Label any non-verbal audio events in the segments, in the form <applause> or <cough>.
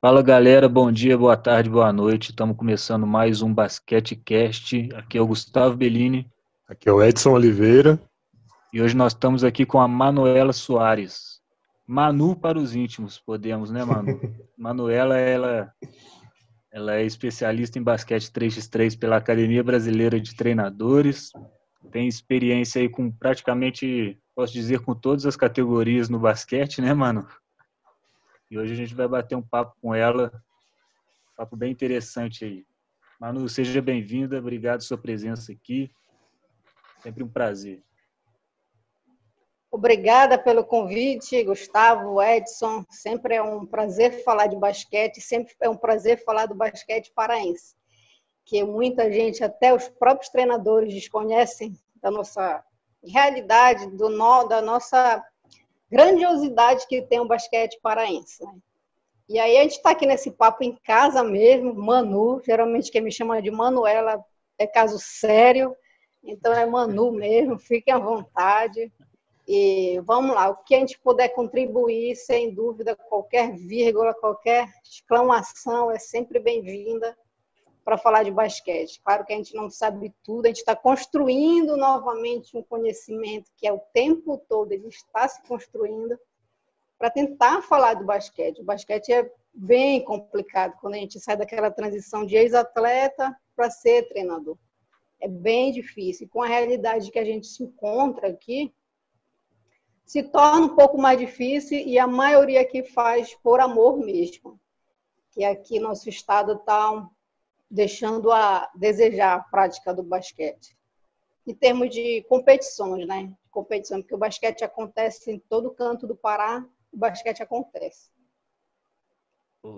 Fala galera, bom dia, boa tarde, boa noite. Estamos começando mais um Basquete Cast. Aqui é o Gustavo Bellini. Aqui é o Edson Oliveira. E hoje nós estamos aqui com a Manuela Soares. Manu para os íntimos, podemos, né, Manu? <laughs> Manuela, ela, ela é especialista em basquete 3x3 pela Academia Brasileira de Treinadores. Tem experiência aí com praticamente, posso dizer, com todas as categorias no basquete, né, Manu? E hoje a gente vai bater um papo com ela, um papo bem interessante aí. Manu, seja bem-vinda, obrigado pela sua presença aqui. Sempre um prazer. Obrigada pelo convite, Gustavo, Edson. Sempre é um prazer falar de basquete, sempre é um prazer falar do basquete paraense, que muita gente, até os próprios treinadores, desconhecem da nossa realidade, do no, da nossa grandiosidade que tem o basquete paraense. Né? E aí a gente está aqui nesse papo em casa mesmo, Manu, geralmente quem me chama de Manuela é caso sério, então é Manu mesmo, fiquem à vontade. E vamos lá, o que a gente puder contribuir, sem dúvida, qualquer vírgula, qualquer exclamação é sempre bem-vinda para falar de basquete. Claro que a gente não sabe tudo, a gente está construindo novamente um conhecimento que é o tempo todo, ele está se construindo para tentar falar do basquete. O basquete é bem complicado quando a gente sai daquela transição de ex-atleta para ser treinador. É bem difícil. E com a realidade que a gente se encontra aqui, se torna um pouco mais difícil e a maioria aqui faz por amor mesmo. Que aqui nosso estado está deixando a desejar a prática do basquete. Em termos de competições, né? Competição, porque o basquete acontece em todo canto do Pará, o basquete acontece.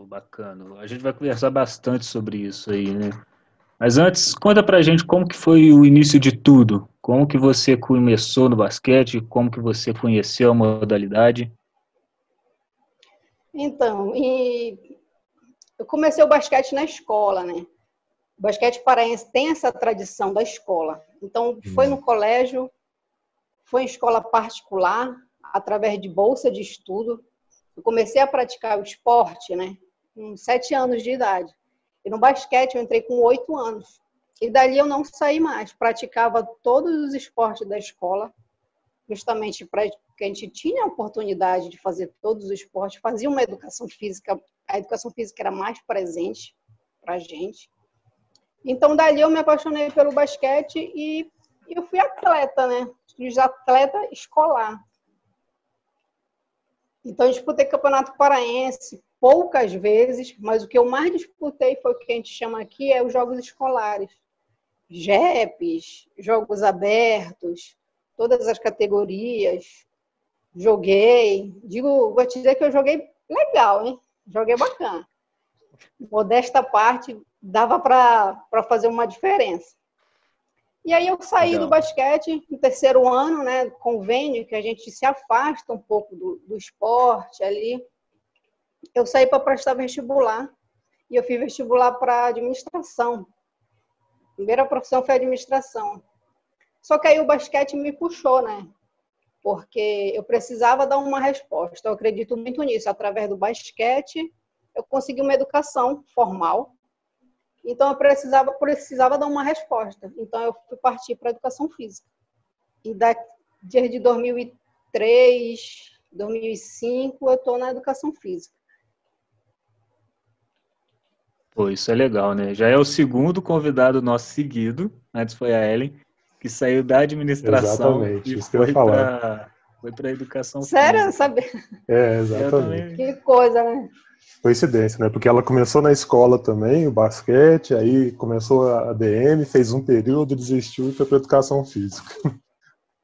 Bacana. A gente vai conversar bastante sobre isso aí, né? Mas antes, conta pra gente como que foi o início de tudo. Como que você começou no basquete? Como que você conheceu a modalidade? Então, eu comecei o basquete na escola, né? O basquete paraense tem essa tradição da escola. Então, foi no colégio, foi em escola particular, através de bolsa de estudo. Eu comecei a praticar o esporte, né? Com sete anos de idade. E no basquete eu entrei com oito anos. E dali eu não saí mais. Praticava todos os esportes da escola, justamente porque a gente tinha a oportunidade de fazer todos os esportes. Fazia uma educação física, a educação física era mais presente para a gente. Então, dali eu me apaixonei pelo basquete e eu fui atleta, né? Atleta escolar. Então, eu disputei campeonato paraense, poucas vezes, mas o que eu mais disputei foi o que a gente chama aqui é os jogos escolares. JEPs, jogos abertos, todas as categorias. Joguei, digo, vou te dizer que eu joguei legal, hein? Joguei bacana. Modesta parte, dava para fazer uma diferença. E aí eu saí Legal. do basquete no terceiro ano, né, convênio, que a gente se afasta um pouco do, do esporte ali eu saí para prestar vestibular e eu fiz vestibular para administração. A primeira profissão foi administração. Só que aí o basquete me puxou, né? Porque eu precisava dar uma resposta. Eu acredito muito nisso. Através do basquete, eu consegui uma educação formal. Então, eu precisava, precisava dar uma resposta. Então, eu fui partir para a educação física. E da, desde 2003, 2005, eu estou na educação física. Pô, isso é legal, né? Já é o segundo convidado nosso seguido, antes foi a Ellen, que saiu da administração exatamente, e isso foi para foi para educação Sério, sabe? É, exatamente. Que coisa, né? Coincidência, né? Porque ela começou na escola também, o basquete, aí começou a DM, fez um período, desistiu e foi para educação física.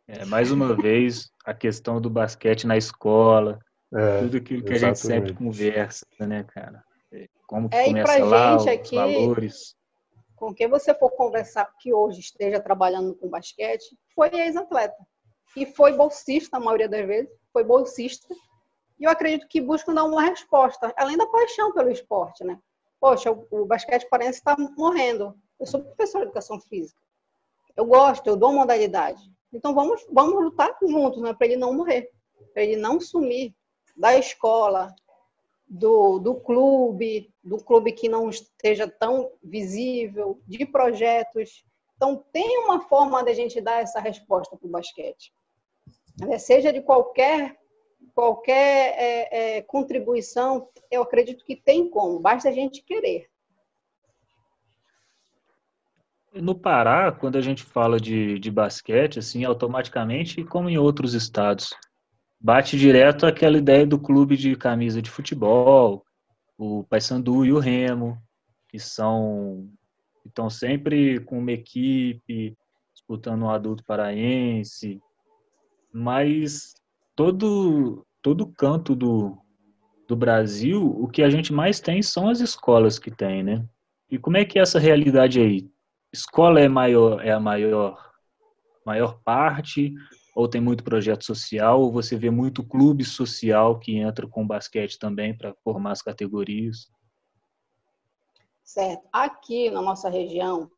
É, mais uma vez, a questão do basquete na escola, é, tudo aquilo que exatamente. a gente sempre conversa, né, cara? Como que é, começa lá, gente aqui, valores. Com quem você for conversar que hoje esteja trabalhando com basquete, foi ex-atleta. E foi bolsista, a maioria das vezes, foi bolsista. E eu acredito que buscam dar uma resposta, além da paixão pelo esporte, né? Poxa, o, basquete parece estar morrendo. Eu sou professor de educação física. Eu gosto, eu dou modalidade. Então vamos, vamos lutar juntos, né? Para ele não morrer, para ele não sumir da escola, do, do clube, do clube que não esteja tão visível, de projetos. Então, tem uma forma da gente dar essa resposta para o basquete. Né? Seja de qualquer, qualquer é, é, contribuição, eu acredito que tem como, basta a gente querer. No Pará, quando a gente fala de, de basquete, assim, automaticamente, como em outros estados, bate direto aquela ideia do clube de camisa de futebol, o Paysandu e o Remo, que são estão sempre com uma equipe disputando um adulto paraense, mas todo todo canto do, do Brasil, o que a gente mais tem são as escolas que tem, né? E como é que é essa realidade aí? escola é maior é a maior maior parte? Ou tem muito projeto social? Ou você vê muito clube social que entra com basquete também para formar as categorias? Certo. Aqui na nossa região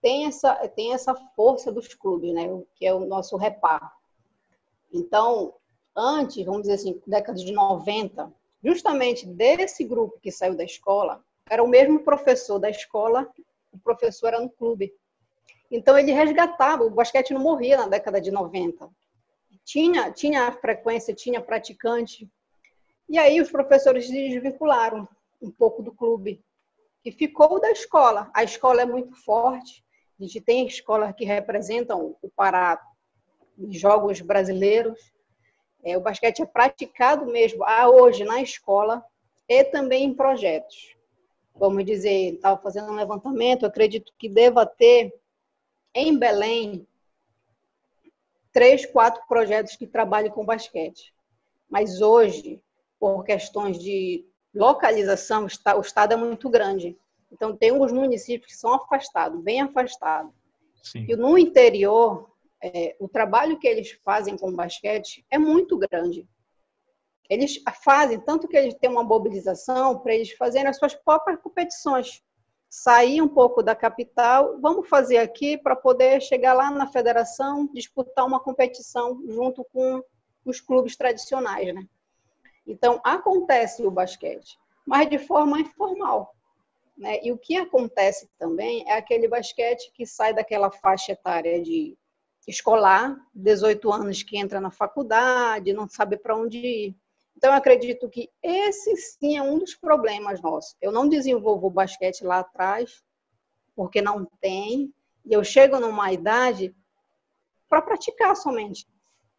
tem essa tem essa força dos clubes né? Que é o nosso repar então antes vamos dizer assim década de 90 justamente desse grupo que saiu da escola era o mesmo professor da escola o professor era no clube. Então ele resgatava, o basquete não morria na década de 90. Tinha, tinha frequência, tinha praticante. E aí os professores se desvincularam um pouco do clube, que ficou da escola. A escola é muito forte. A gente tem escolas que representam o Pará em jogos brasileiros. É, o basquete é praticado mesmo ah, hoje na escola e também em projetos vamos dizer, estava fazendo um levantamento, acredito que deva ter em Belém três, quatro projetos que trabalhem com basquete. Mas hoje, por questões de localização, o estado é muito grande. Então, tem alguns municípios que são afastados, bem afastados. Sim. E no interior, é, o trabalho que eles fazem com basquete é muito grande. Eles fazem, tanto que eles têm uma mobilização para eles fazerem as suas próprias competições. Sair um pouco da capital, vamos fazer aqui para poder chegar lá na federação, disputar uma competição junto com os clubes tradicionais, né? Então, acontece o basquete, mas de forma informal. Né? E o que acontece também é aquele basquete que sai daquela faixa etária de escolar, 18 anos que entra na faculdade, não sabe para onde ir. Então, eu acredito que esse sim é um dos problemas nossos. Eu não desenvolvo o basquete lá atrás, porque não tem, e eu chego numa idade para praticar somente,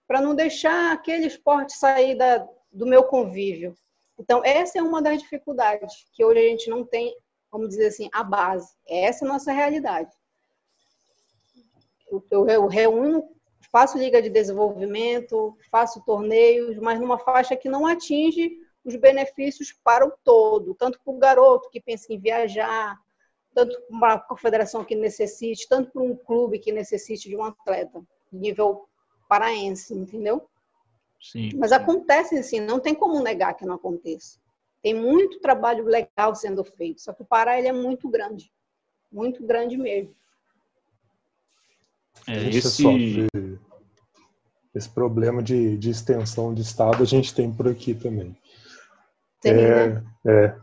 para não deixar aquele esporte sair da, do meu convívio. Então, essa é uma das dificuldades, que hoje a gente não tem, vamos dizer assim, a base. Essa é a nossa realidade. Eu, eu reúno faço liga de desenvolvimento, faço torneios, mas numa faixa que não atinge os benefícios para o todo, tanto para o garoto que pensa em viajar, tanto para a confederação que necessite, tanto para um clube que necessite de um atleta, nível paraense, entendeu? Sim. Mas acontece sim, não tem como negar que não aconteça. Tem muito trabalho legal sendo feito, só que o Pará ele é muito grande, muito grande mesmo. É, esse... esse problema de, de extensão de estado a gente tem por aqui também. Tem, é, né? é.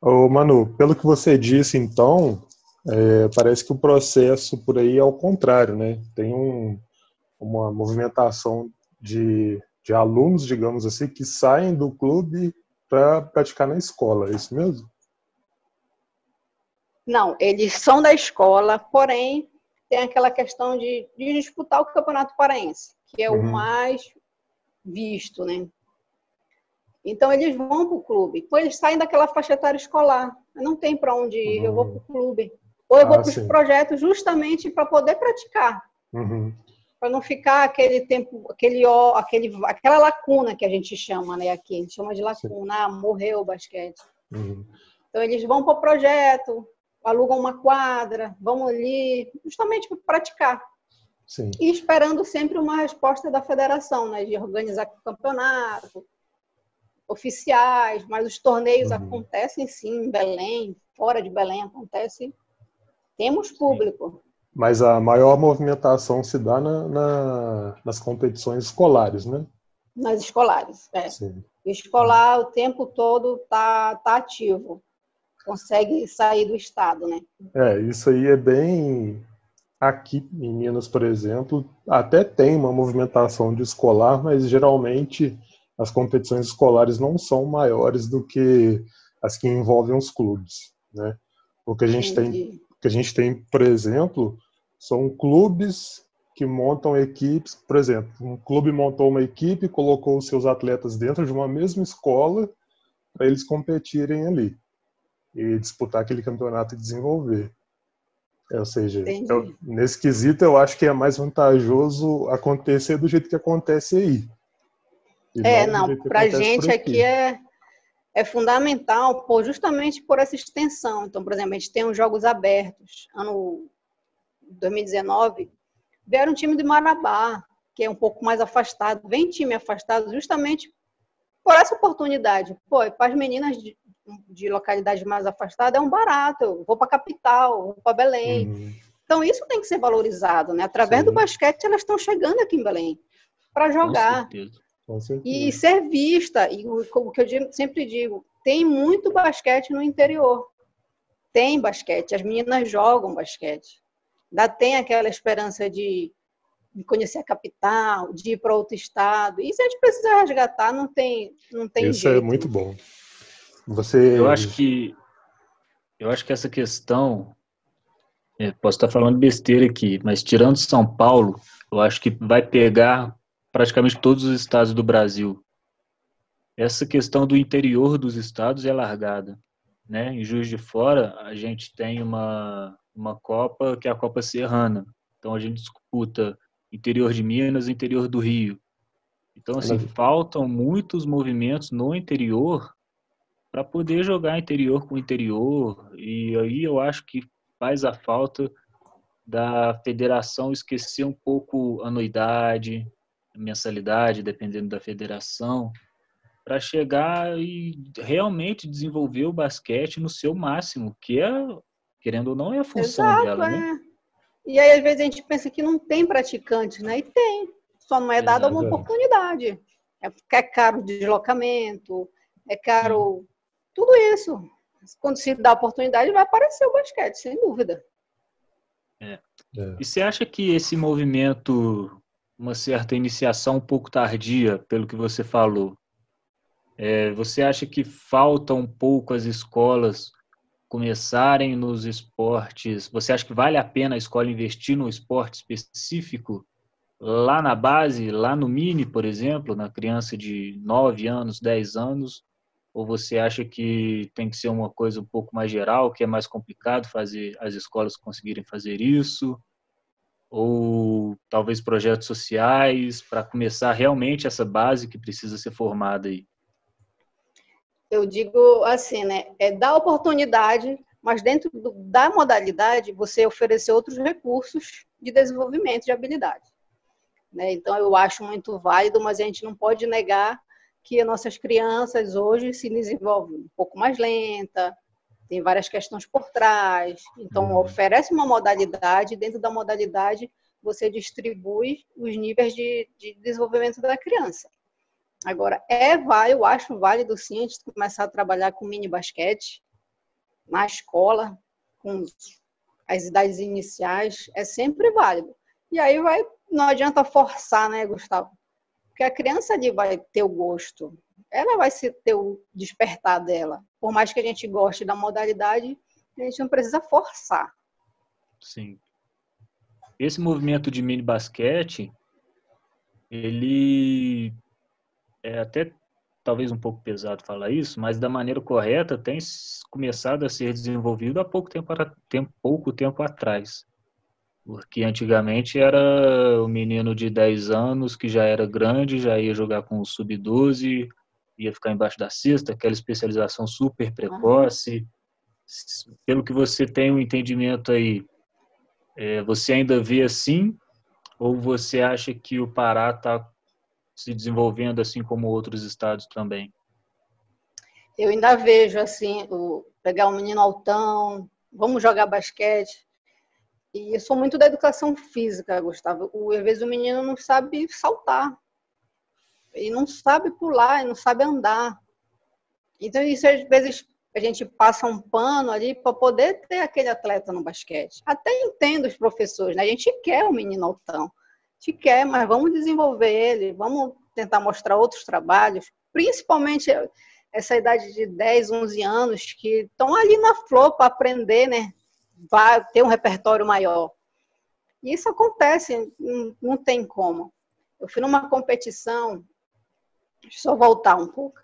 Ô, Manu, pelo que você disse, então, é, parece que o processo por aí é ao contrário, né? Tem um, uma movimentação de, de alunos, digamos assim, que saem do clube para praticar na escola, é isso mesmo? Não, eles são da escola, porém tem aquela questão de, de disputar o Campeonato Paraense, que é uhum. o mais visto, né? Então eles vão para o clube. Então eles saem daquela faixa etária escolar. Não tem para onde ir, uhum. eu vou para o clube. Ou eu ah, vou para os projetos justamente para poder praticar. Uhum. Para não ficar aquele tempo, aquele, aquele, aquela lacuna que a gente chama, né? Aqui, a gente chama de lacuna, ah, morreu o basquete. Uhum. Então eles vão para o projeto, alugam uma quadra, vão ali, justamente para praticar. Sim. E esperando sempre uma resposta da federação, né, de organizar campeonato, oficiais, mas os torneios uhum. acontecem sim em Belém, fora de Belém acontece. Temos público. Mas a maior movimentação se dá na, na, nas competições escolares, né? Nas escolares, é. Sim. O escolar o tempo todo tá, tá ativo, consegue sair do estado, né? É, isso aí é bem aqui em Minas, por exemplo, até tem uma movimentação de escolar, mas geralmente as competições escolares não são maiores do que as que envolvem os clubes, né? O que a gente Entendi. tem, que a gente tem, por exemplo, são clubes que montam equipes, por exemplo, um clube montou uma equipe, colocou os seus atletas dentro de uma mesma escola para eles competirem ali e disputar aquele campeonato e desenvolver. É, ou seja, eu, nesse quesito eu acho que é mais vantajoso acontecer do jeito que acontece aí. É, não, para a gente aqui. aqui é, é fundamental, por, justamente por essa extensão. Então, por exemplo, a gente tem os Jogos Abertos, ano 2019, vieram um time de Marabá, que é um pouco mais afastado, vem time afastado justamente por essa oportunidade. Pô, para as meninas de, de localidades mais afastadas é um barato, eu vou para a capital, vou para Belém. Uhum. Então, isso tem que ser valorizado, né? Através Sim. do basquete, elas estão chegando aqui em Belém para jogar. Com certeza. E ser vista, e o que eu sempre digo, tem muito basquete no interior. Tem basquete, as meninas jogam basquete. Ainda tem aquela esperança de, de conhecer a capital, de ir para outro estado. Isso a gente precisa resgatar, não tem, não tem Isso é jeito. é muito bom. Você... Eu acho que eu acho que essa questão é, posso estar falando besteira aqui, mas tirando São Paulo, eu acho que vai pegar praticamente todos os estados do Brasil. Essa questão do interior dos estados é largada. Né? Em Juiz de Fora, a gente tem uma, uma Copa que é a Copa Serrana. Então, a gente disputa interior de Minas interior do Rio. Então, assim, faltam muitos movimentos no interior para poder jogar interior com interior. E aí eu acho que faz a falta da federação esquecer um pouco a anuidade, mensalidade, dependendo da federação, para chegar e realmente desenvolver o basquete no seu máximo, que é, querendo ou não, é a função Exato, dela, né? é. né? E aí, às vezes, a gente pensa que não tem praticantes, né? E tem. Só não é dada uma oportunidade. É porque é caro o deslocamento, é caro tudo isso. Quando se dá a oportunidade, vai aparecer o basquete, sem dúvida. É. É. E você acha que esse movimento uma certa iniciação um pouco tardia, pelo que você falou. É, você acha que falta um pouco as escolas começarem nos esportes? Você acha que vale a pena a escola investir no esporte específico lá na base, lá no mini, por exemplo, na criança de 9 anos, 10 anos? Ou você acha que tem que ser uma coisa um pouco mais geral, que é mais complicado fazer as escolas conseguirem fazer isso? ou talvez projetos sociais para começar realmente essa base que precisa ser formada aí? Eu digo assim, né? É dar oportunidade, mas dentro do, da modalidade você oferecer outros recursos de desenvolvimento de habilidade. Né? Então eu acho muito válido, mas a gente não pode negar que as nossas crianças hoje se desenvolvem um pouco mais lenta, tem várias questões por trás. Então, uhum. oferece uma modalidade, dentro da modalidade você distribui os níveis de, de desenvolvimento da criança. Agora, é válido, eu acho válido sim a gente começar a trabalhar com mini basquete na escola, com as idades iniciais, é sempre válido. E aí vai, não adianta forçar, né, Gustavo? Porque a criança ali vai ter o gosto, ela vai se ter o despertar dela. Por mais que a gente goste da modalidade, a gente não precisa forçar. Sim. Esse movimento de mini basquete, ele é até talvez um pouco pesado falar isso, mas da maneira correta tem começado a ser desenvolvido há pouco tempo, pouco tempo atrás. Porque antigamente era o menino de 10 anos que já era grande, já ia jogar com o sub-12, ia ficar embaixo da cesta, aquela especialização super precoce. Pelo que você tem um entendimento aí, é, você ainda vê assim? Ou você acha que o Pará está se desenvolvendo assim como outros estados também? Eu ainda vejo assim, o, pegar um menino altão, vamos jogar basquete. E eu sou muito da educação física, Gustavo. O, às vezes o menino não sabe saltar. e não sabe pular, e não sabe andar. Então, isso às vezes a gente passa um pano ali para poder ter aquele atleta no basquete. Até entendo os professores, né? A gente quer o menino altão, a gente quer, mas vamos desenvolver ele, vamos tentar mostrar outros trabalhos, principalmente essa idade de 10, 11 anos, que estão ali na flor para aprender, né? Vai ter um repertório maior. E isso acontece, não tem como. Eu fui numa competição, deixa eu só voltar um pouco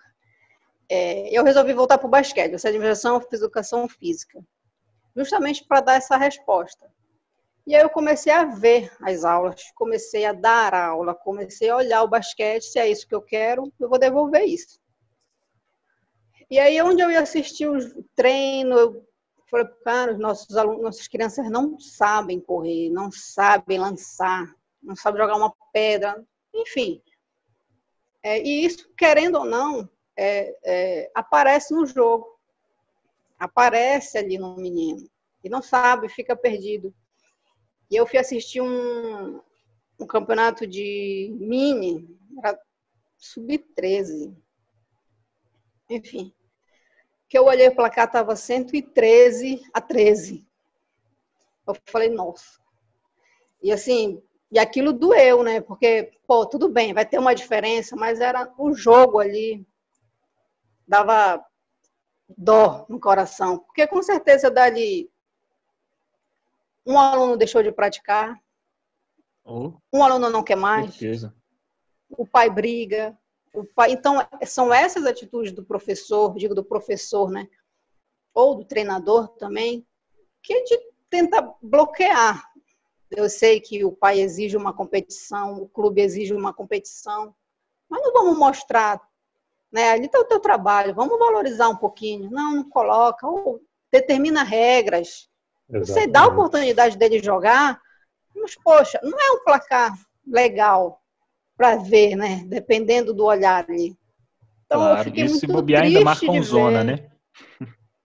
é, eu resolvi voltar para o basquete, essa administração, educação física, justamente para dar essa resposta. E aí eu comecei a ver as aulas, comecei a dar aula, comecei a olhar o basquete, se é isso que eu quero, eu vou devolver isso. E aí onde eu ia assistir o treino, eu falei, cara, nossos alunos, nossas crianças não sabem correr, não sabem lançar, não sabem jogar uma pedra, enfim. É, e isso, querendo ou não, é, é, aparece no jogo, aparece ali no menino, e não sabe, fica perdido. E eu fui assistir um, um campeonato de mini, sub-13. Enfim, que eu olhei o placar, estava 113 a 13. Eu falei, nossa. E assim, e aquilo doeu, né? Porque, pô, tudo bem, vai ter uma diferença, mas era o jogo ali dava dó no coração, porque com certeza dali um aluno deixou de praticar, oh, um aluno não quer mais, certeza. o pai briga, pai. Então são essas atitudes do professor, digo do professor, né, ou do treinador também, que é de tenta bloquear. Eu sei que o pai exige uma competição, o clube exige uma competição, mas não vamos mostrar né? Ali está o teu trabalho, vamos valorizar um pouquinho. Não, não coloca, ou determina regras. Exatamente. Você dá a oportunidade dele jogar, mas, poxa, não é um placar legal para ver, né? Dependendo do olhar ali. Então, claro, eu fiquei e se bobear ainda marca um zona, né?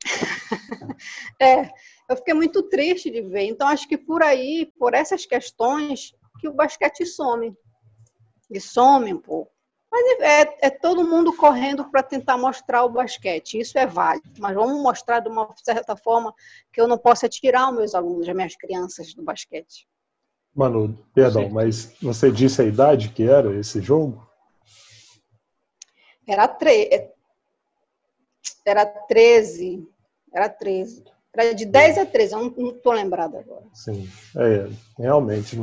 <laughs> é, eu fiquei muito triste de ver. Então, acho que por aí, por essas questões, que o basquete some. E some um pouco. Mas é, é todo mundo correndo para tentar mostrar o basquete. Isso é válido. Mas vamos mostrar de uma certa forma que eu não possa tirar os meus alunos, as minhas crianças do basquete. Manu, perdão, mas você disse a idade que era esse jogo? Era, tre... era 13. Era 13. Era de 10 a 13, eu não estou lembrada agora. Sim, é, realmente.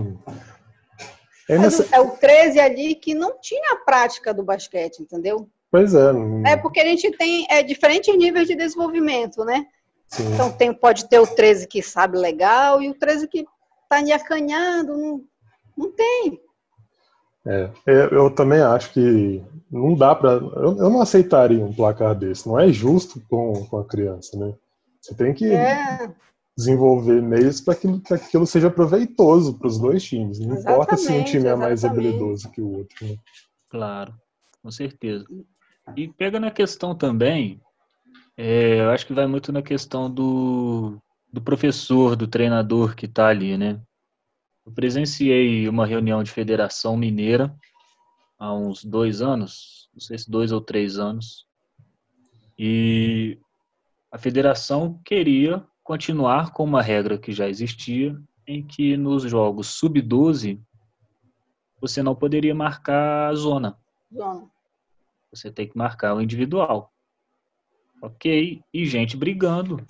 É, nessa... é o 13 ali que não tinha a prática do basquete, entendeu? Pois é. Não... É porque a gente tem é, diferentes níveis de desenvolvimento, né? Sim. Então tem, pode ter o 13 que sabe legal e o 13 que está acanhando, não, não tem. É, é, eu também acho que não dá para. Eu, eu, não aceitaria um placar desse. Não é justo com, com a criança, né? Você tem que é desenvolver meios para que, que aquilo seja proveitoso para os dois times. Não exatamente, importa se um time é mais habilidoso que o outro. Né? Claro, com certeza. E pega na questão também, é, eu acho que vai muito na questão do, do professor, do treinador que está ali, né? Eu presenciei uma reunião de Federação Mineira há uns dois anos, não sei se dois ou três anos, e a federação queria continuar com uma regra que já existia, em que nos jogos sub-12 você não poderia marcar a zona. Zona. Você tem que marcar o individual. Ok? E gente brigando,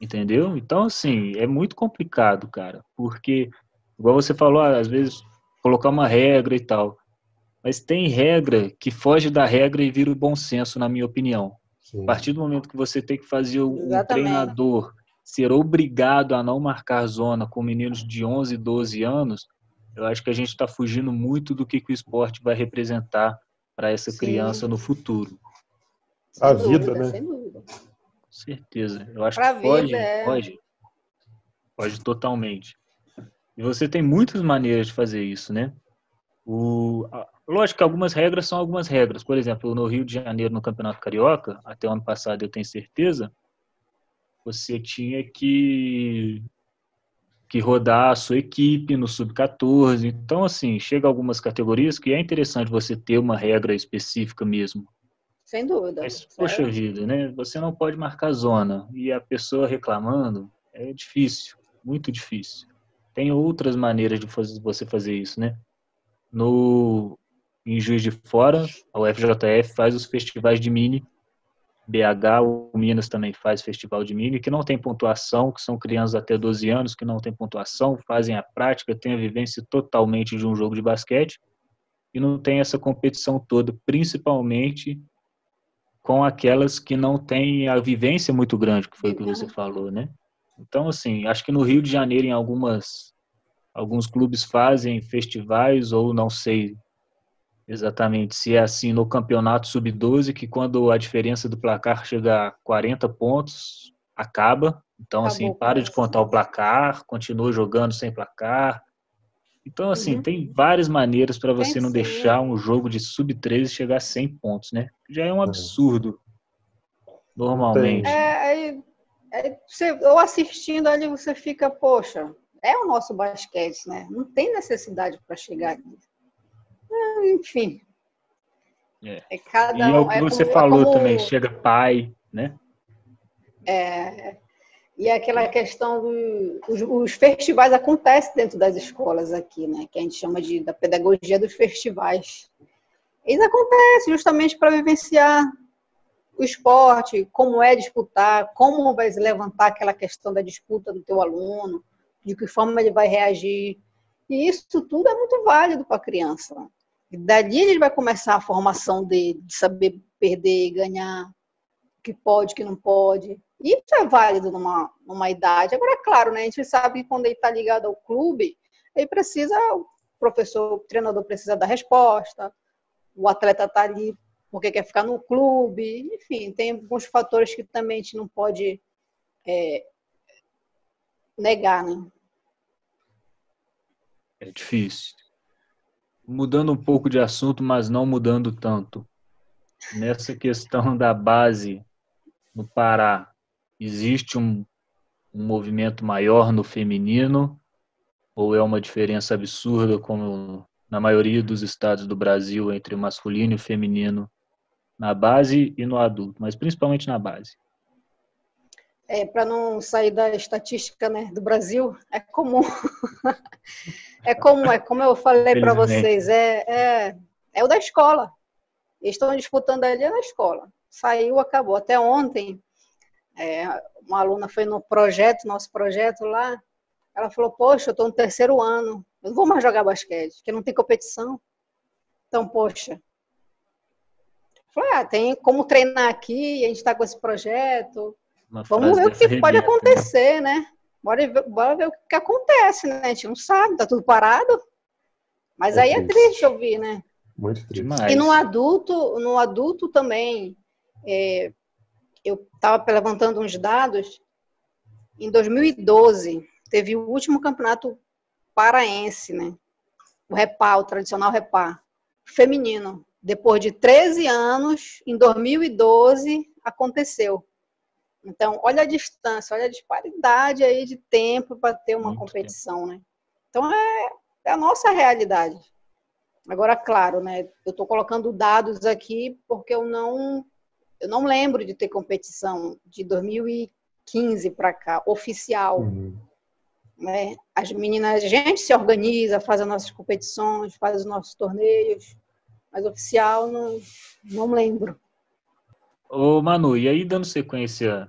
entendeu? Então, assim, é muito complicado, cara, porque, igual você falou, às vezes colocar uma regra e tal. Mas tem regra que foge da regra e vira o bom senso, na minha opinião. Sim. A partir do momento que você tem que fazer um Exatamente. treinador ser obrigado a não marcar zona com meninos de 11, 12 anos, eu acho que a gente está fugindo muito do que, que o esporte vai representar para essa Sim. criança no futuro. A vida, né? Certeza. Eu acho pra que pode, é... pode. Pode totalmente. E você tem muitas maneiras de fazer isso, né? O, lógico que algumas regras são algumas regras. Por exemplo, no Rio de Janeiro, no Campeonato Carioca, até o ano passado eu tenho certeza, você tinha que que rodar a sua equipe no sub-14. Então, assim, chega algumas categorias que é interessante você ter uma regra específica mesmo. Sem dúvida. Mas, poxa vida, né? Você não pode marcar zona e a pessoa reclamando é difícil, muito difícil. Tem outras maneiras de você fazer isso, né? No, em Juiz de Fora, a UFJF faz os festivais de mini BH, o Minas também faz festival de mini, que não tem pontuação, que são crianças até 12 anos, que não tem pontuação, fazem a prática, têm a vivência totalmente de um jogo de basquete, e não tem essa competição toda, principalmente com aquelas que não têm a vivência muito grande, que foi o que você falou, né? Então, assim, acho que no Rio de Janeiro, em algumas, alguns clubes fazem festivais, ou não sei Exatamente. Se é assim no campeonato sub-12, que quando a diferença do placar chega a 40 pontos, acaba. Então, assim, Acabou, assim, para de contar o placar, continua jogando sem placar. Então, assim, uhum. tem várias maneiras para você não deixar um jogo de sub-13 chegar a 100 pontos, né? Já é um absurdo, normalmente. É, é, é, você, ou assistindo ali, você fica, poxa, é o nosso basquete, né? Não tem necessidade para chegar nisso. É, enfim. É. é cada e é o que é você como, é falou como... também, chega pai, né? É, e aquela questão dos os festivais acontecem dentro das escolas aqui, né? Que a gente chama de da pedagogia dos festivais. Eles acontecem justamente para vivenciar o esporte, como é disputar, como vai levantar aquela questão da disputa do teu aluno, de que forma ele vai reagir. E isso tudo é muito válido para a criança. E dali ele vai começar a formação dele, de saber perder e ganhar, que pode, que não pode. Isso é válido numa, numa idade. Agora, é claro, né, a gente sabe que quando ele está ligado ao clube, ele precisa, o professor, o treinador precisa dar resposta, o atleta está ali porque quer ficar no clube, enfim, tem alguns fatores que também a gente não pode é, negar, né? É difícil mudando um pouco de assunto, mas não mudando tanto. Nessa questão da base no Pará, existe um, um movimento maior no feminino ou é uma diferença absurda como na maioria dos estados do Brasil entre o masculino e o feminino na base e no adulto, mas principalmente na base? É, para não sair da estatística né, do Brasil, é comum <laughs> É como, é como eu falei para vocês, é, é, é o da escola. Eles estão disputando ali na escola. Saiu, acabou. Até ontem, é, uma aluna foi no projeto, nosso projeto lá, ela falou, poxa, eu estou no terceiro ano, eu não vou mais jogar basquete, porque não tem competição. Então, poxa. falei, ah, tem como treinar aqui, a gente está com esse projeto. Uma Vamos ver o que pode né? acontecer, né? Bora, bora ver o que acontece, né? A gente não sabe, tá tudo parado. Mas é aí triste. é triste ouvir, né? Muito triste. E no adulto, no adulto também, é, eu estava levantando uns dados. Em 2012, teve o último campeonato paraense, né? O Repá, o tradicional Repá, feminino. Depois de 13 anos, em 2012, aconteceu. Então, olha a distância, olha a disparidade aí de tempo para ter uma Muito competição, tempo. né? Então, é, é, a nossa realidade. Agora, claro, né? Eu estou colocando dados aqui porque eu não, eu não lembro de ter competição de 2015 para cá, oficial. Uhum. Né? As meninas, a gente se organiza, faz as nossas competições, faz os nossos torneios, mas oficial não, não lembro. Ô Manu, e aí dando sequência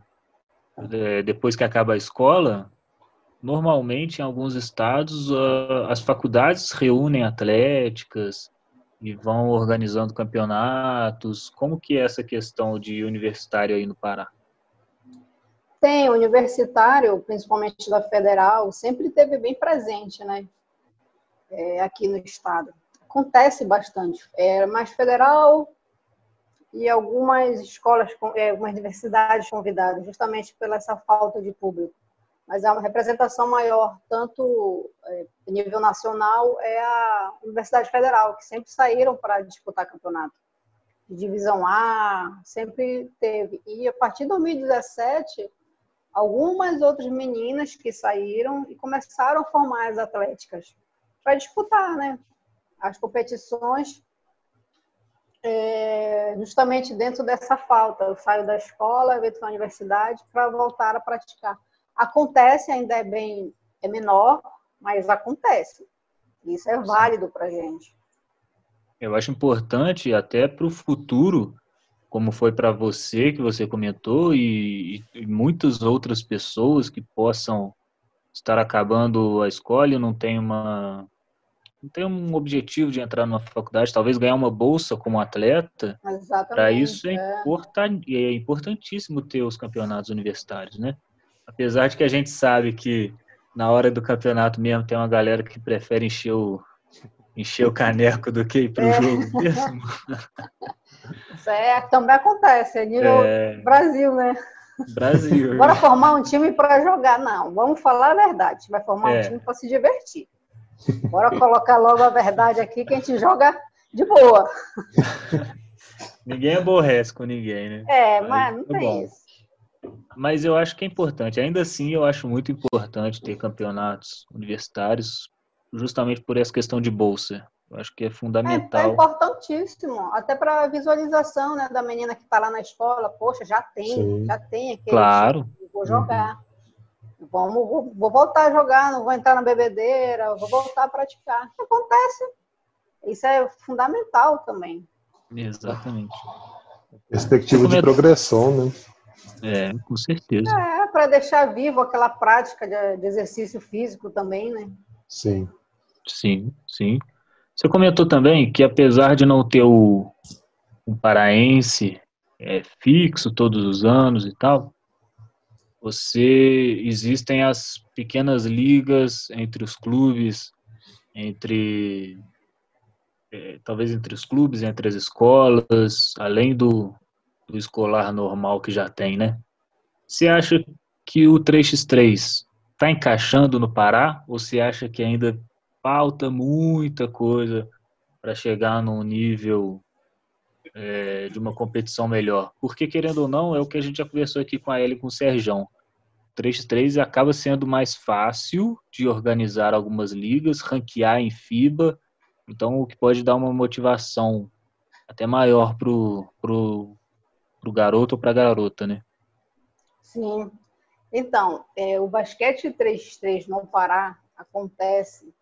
é, depois que acaba a escola, normalmente em alguns estados as faculdades reúnem atléticas e vão organizando campeonatos. Como que é essa questão de universitário aí no Pará? Tem, universitário, principalmente da federal, sempre teve bem presente, né? É, aqui no estado. Acontece bastante. É mais federal, e algumas escolas, é, algumas universidades convidadas, justamente pela essa falta de público. Mas uma representação maior, tanto é, a nível nacional, é a Universidade Federal, que sempre saíram para disputar campeonato. De divisão A, sempre teve. E a partir de 2017, algumas outras meninas que saíram e começaram a formar as atléticas para disputar, né? As competições é, justamente dentro dessa falta. Eu saio da escola, eu entro na universidade para voltar a praticar. Acontece, ainda é bem é menor, mas acontece. Isso é válido para a gente. Eu acho importante até para o futuro, como foi para você que você comentou e, e, muitas outras pessoas que possam estar acabando a escola e não tem uma não tem um objetivo de entrar numa faculdade, talvez ganhar uma bolsa como atleta. Para isso é, é. Important, é importantíssimo ter os campeonatos universitários, né? Apesar de que a gente sabe que na hora do campeonato mesmo tem uma galera que prefere encher o, encher o caneco do que ir para o é. jogo mesmo. É, também acontece, é nível é... Brasil, né? Brasil. <laughs> Bora formar um time para jogar. Não, vamos falar a verdade. Vai formar é. um time para se divertir. Bora colocar logo a verdade aqui que a gente joga de boa. <laughs> Ninguém aborrece com ninguém, né? É, mas não tem bom. isso. Mas eu acho que é importante. Ainda assim, eu acho muito importante ter campeonatos universitários, justamente por essa questão de bolsa. Eu acho que é fundamental. É, é importantíssimo, até para a visualização né, da menina que está lá na escola. Poxa, já tem, Sim. já tem aquele. Claro. Vou jogar. Uhum. Vamos, vou, vou, voltar a jogar, não vou entrar na bebedeira, vou voltar a praticar. Acontece. Isso é fundamental também. Exatamente. Perspectiva de progressão, né? É, com certeza. É, para deixar vivo aquela prática de, de, exercício físico também, né? Sim. Sim, sim. Você comentou também que apesar de não ter o um paraense é, fixo todos os anos e tal, você existem as pequenas ligas entre os clubes, entre é, talvez entre os clubes, entre as escolas, além do, do escolar normal que já tem, né? Você acha que o 3x3 está encaixando no Pará ou você acha que ainda falta muita coisa para chegar num nível é, de uma competição melhor? Porque, querendo ou não, é o que a gente já conversou aqui com a Ellie e com o Serjão. 3x3 acaba sendo mais fácil de organizar algumas ligas, ranquear em FIBA, então o que pode dar uma motivação até maior pro, pro, para o garoto ou para a garota, né? Sim. Então, é, o basquete 3x3 no Pará acontece.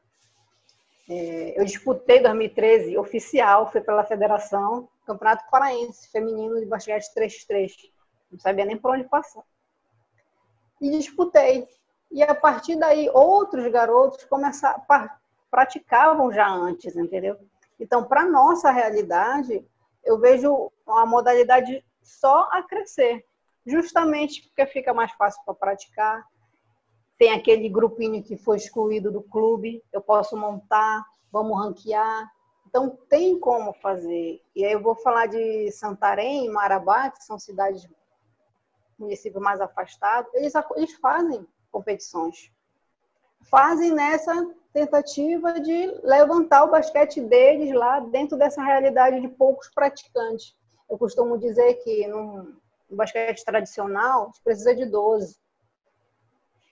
É, eu disputei 2013 oficial, foi pela federação, Campeonato Paraense Feminino de Basquete 3x3. Não sabia nem por onde passar. E disputei. E a partir daí, outros garotos começaram, praticavam já antes, entendeu? Então, para nossa realidade, eu vejo uma modalidade só a crescer, justamente porque fica mais fácil para praticar. Tem aquele grupinho que foi excluído do clube, eu posso montar, vamos ranquear. Então, tem como fazer. E aí eu vou falar de Santarém e Marabá, que são cidades, municípios mais afastados, eles, eles fazem competições. Fazem nessa tentativa de levantar o basquete deles lá dentro dessa realidade de poucos praticantes. Eu costumo dizer que no basquete tradicional, precisa de 12.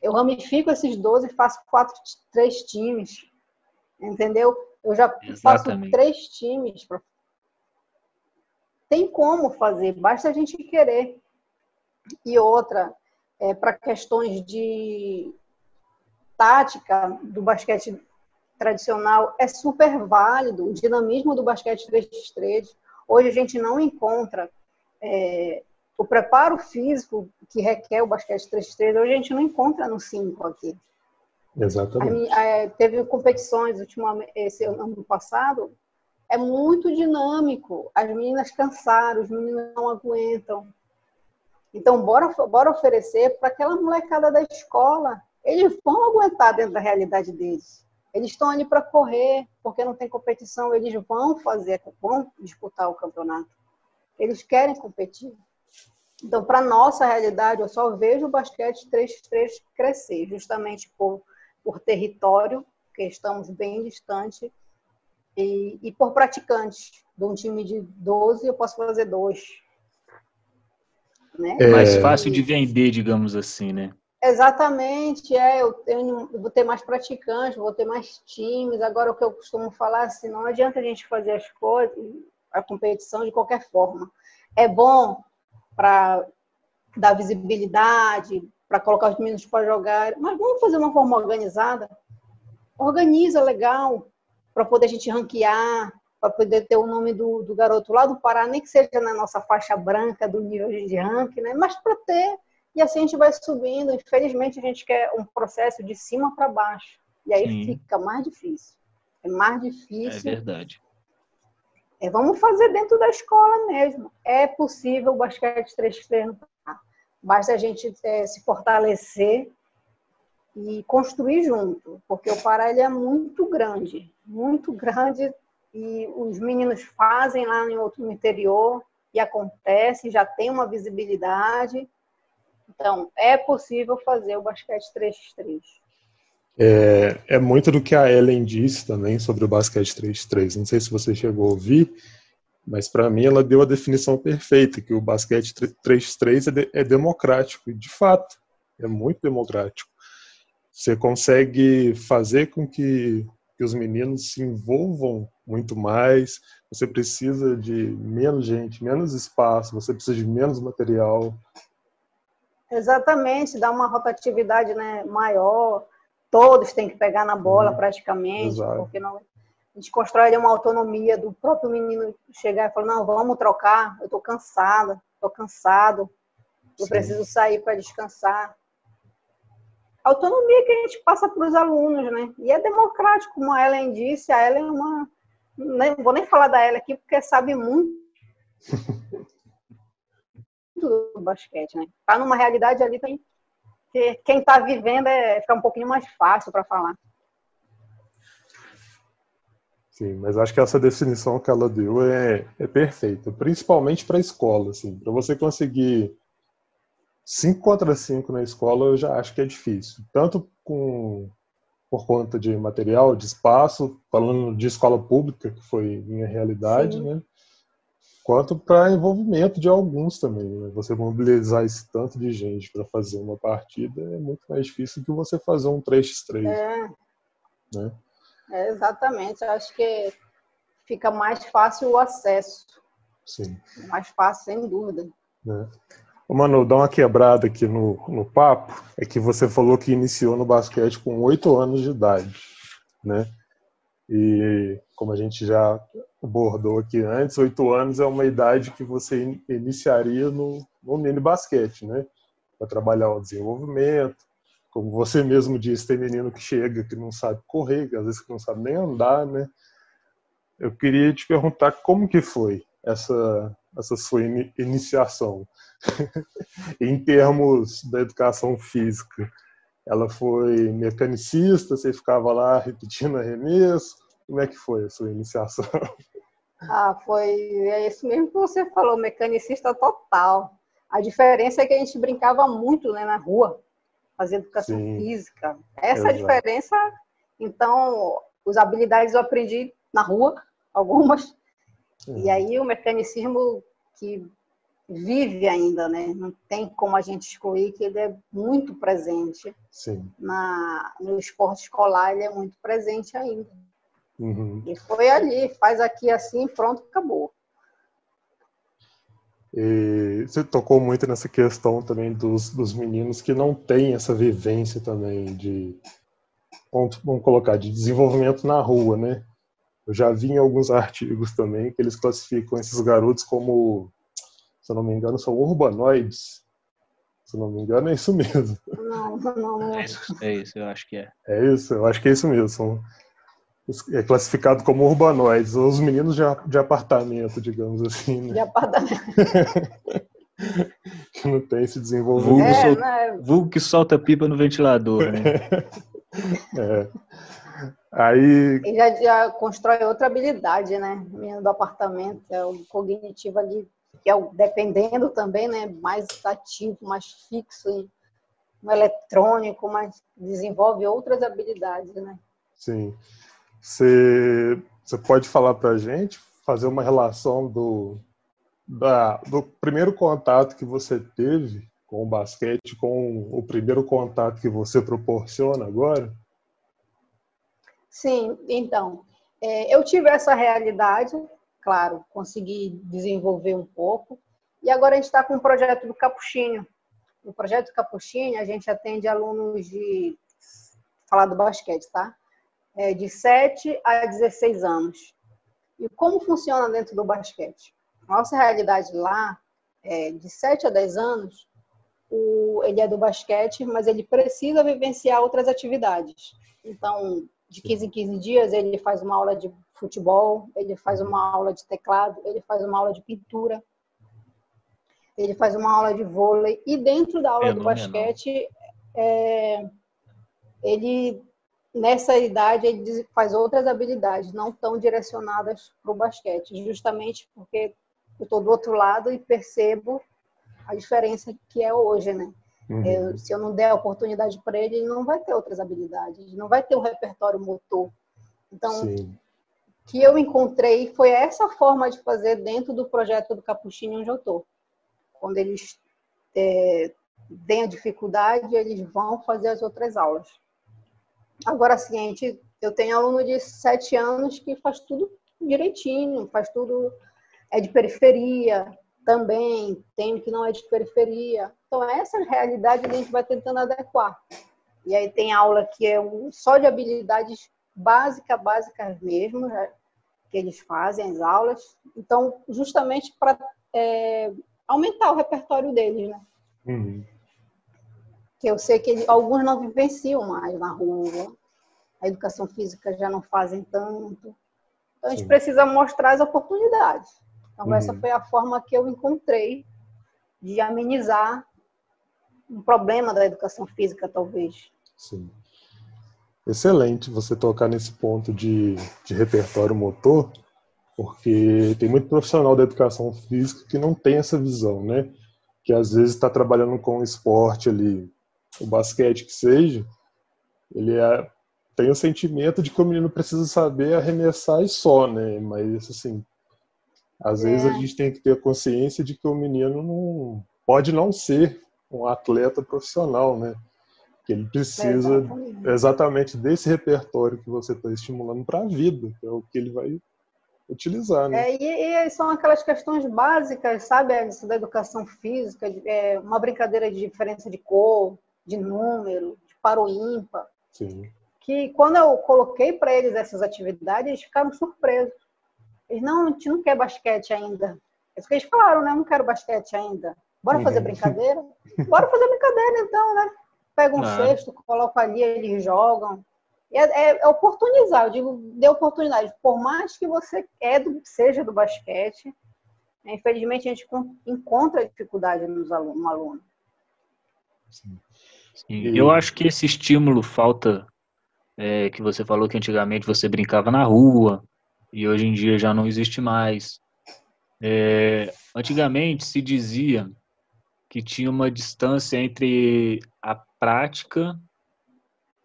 Eu ramifico esses 12 e faço quatro, três times. Entendeu? Eu já Exatamente. faço três times. Tem como fazer, basta a gente querer. E outra, é, para questões de tática do basquete tradicional, é super válido. O dinamismo do basquete 3x3 Hoje a gente não encontra é, o preparo físico que requer o basquete 3x3, hoje a gente não encontra no 5 aqui. Exatamente. A, a, teve competições ultimamente, esse ano passado, é muito dinâmico. As meninas cansaram, os meninos não aguentam. Então, bora, bora oferecer para aquela molecada da escola. Eles vão aguentar dentro da realidade deles. Eles estão ali para correr, porque não tem competição, eles vão fazer, vão disputar o campeonato. Eles querem competir. Então, para nossa realidade, eu só vejo o basquete 3x3 crescer, justamente por, por território, que estamos bem distante, e, e por praticantes. De um time de 12, eu posso fazer dois. Né? É mais fácil de vender, digamos assim, né? Exatamente, é, eu, tenho, vou ter mais praticantes, vou ter mais times. Agora, o que eu costumo falar assim, não adianta a gente fazer as coisas, a competição de qualquer forma. É bom para dar visibilidade, para colocar os meninos para jogar, mas vamos fazer uma forma organizada. Organiza legal, para poder a gente ranquear, para poder ter o nome do, do garoto lá do Pará, nem que seja na nossa faixa branca do nível de ranking, né? mas para ter e assim a gente vai subindo. Infelizmente, a gente quer um processo de cima para baixo. E aí Sim. fica mais difícil. É mais difícil. É verdade. É, vamos fazer dentro da escola mesmo. É possível o basquete 3x3 no Pará. Basta a gente é, se fortalecer e construir junto, porque o Pará ele é muito grande, muito grande e os meninos fazem lá em outro interior e acontece, já tem uma visibilidade então, é possível fazer o basquete 3x3. É, é muito do que a Ellen disse também sobre o basquete 3x3. Não sei se você chegou a ouvir, mas para mim ela deu a definição perfeita, que o basquete 3x3 é, de, é democrático. E, de fato, é muito democrático. Você consegue fazer com que, que os meninos se envolvam muito mais, você precisa de menos gente, menos espaço, você precisa de menos material, Exatamente, dá uma rotatividade né, maior, todos têm que pegar na bola uhum. praticamente, Exato. porque não, a gente constrói uma autonomia do próprio menino chegar e falar, não, vamos trocar, eu estou cansada, estou cansado, eu Sim. preciso sair para descansar. Autonomia que a gente passa para os alunos, né? E é democrático, como a Ellen disse, a Ellen é uma. Não vou nem falar da Ellen aqui, porque sabe muito <laughs> do basquete, né? Tá numa realidade ali que quem está vivendo é fica um pouquinho mais fácil para falar. Sim, mas acho que essa definição que ela deu é, é perfeita, principalmente para a escola, assim, para você conseguir 5 contra 5 na escola, eu já acho que é difícil, tanto com por conta de material, de espaço, falando de escola pública, que foi minha realidade, Sim. né? Quanto para envolvimento de alguns também. Né? Você mobilizar esse tanto de gente para fazer uma partida é muito mais difícil que você fazer um 3x3. É. Né? é exatamente. Eu acho que fica mais fácil o acesso. Sim. Mais fácil, sem dúvida. Né? Ô, Manu, dá uma quebrada aqui no, no papo. É que você falou que iniciou no basquete com oito anos de idade, né? E como a gente já abordou aqui antes, oito anos é uma idade que você iniciaria no, no mini basquete, né? Para trabalhar o desenvolvimento. Como você mesmo disse, tem menino que chega que não sabe correr, que às vezes que não sabe nem andar, né? Eu queria te perguntar como que foi essa essa sua iniciação <laughs> em termos da educação física. Ela foi mecanicista, você ficava lá repetindo arremesso, como é que foi a sua iniciação? <laughs> Ah, foi é isso mesmo que você falou, mecanicista total. A diferença é que a gente brincava muito né, na rua, fazendo educação Sim, física. Essa é diferença. Então, as habilidades eu aprendi na rua, <laughs> algumas. Uhum. E aí o mecanicismo que vive ainda, né? Não tem como a gente excluir que ele é muito presente. Sim. Na, no esporte escolar ele é muito presente ainda. Uhum. E foi ali, faz aqui assim, pronto, acabou. E você tocou muito nessa questão também dos, dos meninos que não têm essa vivência também de, vamos, colocar, de desenvolvimento na rua, né? Eu já vi em alguns <laughs> artigos também que eles classificam esses garotos como, se eu não me engano, são urbanoides. Se eu não me engano, é isso mesmo. Não, não, não. É isso, é isso, eu acho que é. É isso, eu acho que é isso mesmo. São é classificado como urbanoides, os meninos de, de apartamento, digamos assim. Né? De apartamento. que <laughs> não tem esse desenvolvimento. Vulgo, é, sol... né? Vulgo que solta pipa no ventilador, né? <laughs> é. Aí... E já, já constrói outra habilidade, né? Menino do apartamento, é o cognitivo ali, que é o, dependendo também, né? Mais ativo, mais fixo, um eletrônico, mas desenvolve outras habilidades, né? Sim. Você, você pode falar para a gente, fazer uma relação do, da, do primeiro contato que você teve com o basquete, com o primeiro contato que você proporciona agora? Sim, então, é, eu tive essa realidade, claro, consegui desenvolver um pouco, e agora a gente está com o projeto do Capuchinho. No projeto do Capuchinho, a gente atende alunos de, falar do basquete, tá? É, de 7 a 16 anos. E como funciona dentro do basquete? Nossa realidade lá, é, de 7 a 10 anos, o, ele é do basquete, mas ele precisa vivenciar outras atividades. Então, de 15 em 15 dias, ele faz uma aula de futebol, ele faz uma aula de teclado, ele faz uma aula de pintura, ele faz uma aula de vôlei, e dentro da aula do basquete, é, ele, nessa idade, ele faz outras habilidades, não tão direcionadas para o basquete, justamente porque eu estou do outro lado e percebo a diferença que é hoje, né? Uhum. Eu, se eu não der a oportunidade para ele, ele não vai ter outras habilidades, não vai ter um repertório motor. Então, Sim. que eu encontrei foi essa forma de fazer dentro do projeto do Capuchinho onde eu estou. Quando eles é, têm a dificuldade, eles vão fazer as outras aulas. Agora, seguinte, eu tenho aluno de sete anos que faz tudo direitinho, faz tudo é de periferia, também tem que não é de periferia. Então, essa realidade a gente vai tentando adequar. E aí tem aula que é um, só de habilidades básicas, básicas mesmo, que eles fazem as aulas. Então, justamente para é, aumentar o repertório deles, né? Uhum. Que eu sei que eles, alguns não vivenciam mais na rua, a educação física já não fazem tanto. Então, a gente Sim. precisa mostrar as oportunidades. Então, uhum. essa foi a forma que eu encontrei de amenizar um problema da educação física, talvez. Sim. Excelente você tocar nesse ponto de, de repertório motor, porque tem muito profissional da educação física que não tem essa visão, né? Que às vezes está trabalhando com esporte ali, o basquete que seja, ele é, tem o sentimento de que o menino precisa saber arremessar e só, né? Mas assim, às é. vezes a gente tem que ter consciência de que o menino não pode não ser um atleta profissional, né? Que ele precisa exatamente, exatamente desse repertório que você está estimulando para a vida, que é o que ele vai utilizar, né? É, e, e, são aquelas questões básicas, sabe, Alice, da educação física, é, uma brincadeira de diferença de cor, de número, de par ou ímpar. Sim. Que quando eu coloquei para eles essas atividades, eles ficaram surpresos. Eles, não, a gente não quer basquete ainda. É isso que eles falaram, né? Eu não quero basquete ainda. Bora fazer uhum. brincadeira? <laughs> Bora fazer brincadeira, então, né? Pega um ah. cesto, coloca ali, eles jogam. É, é, é, oportunizar, eu digo, dê oportunidade. Por mais que você é do, seja do basquete, né? infelizmente a gente encontra dificuldade nos alunos, no aluno. Sim. Sim. Eu acho que esse estímulo falta, é, que você falou que antigamente você brincava na rua, e hoje em dia já não existe mais. É, antigamente se dizia que tinha uma distância entre a prática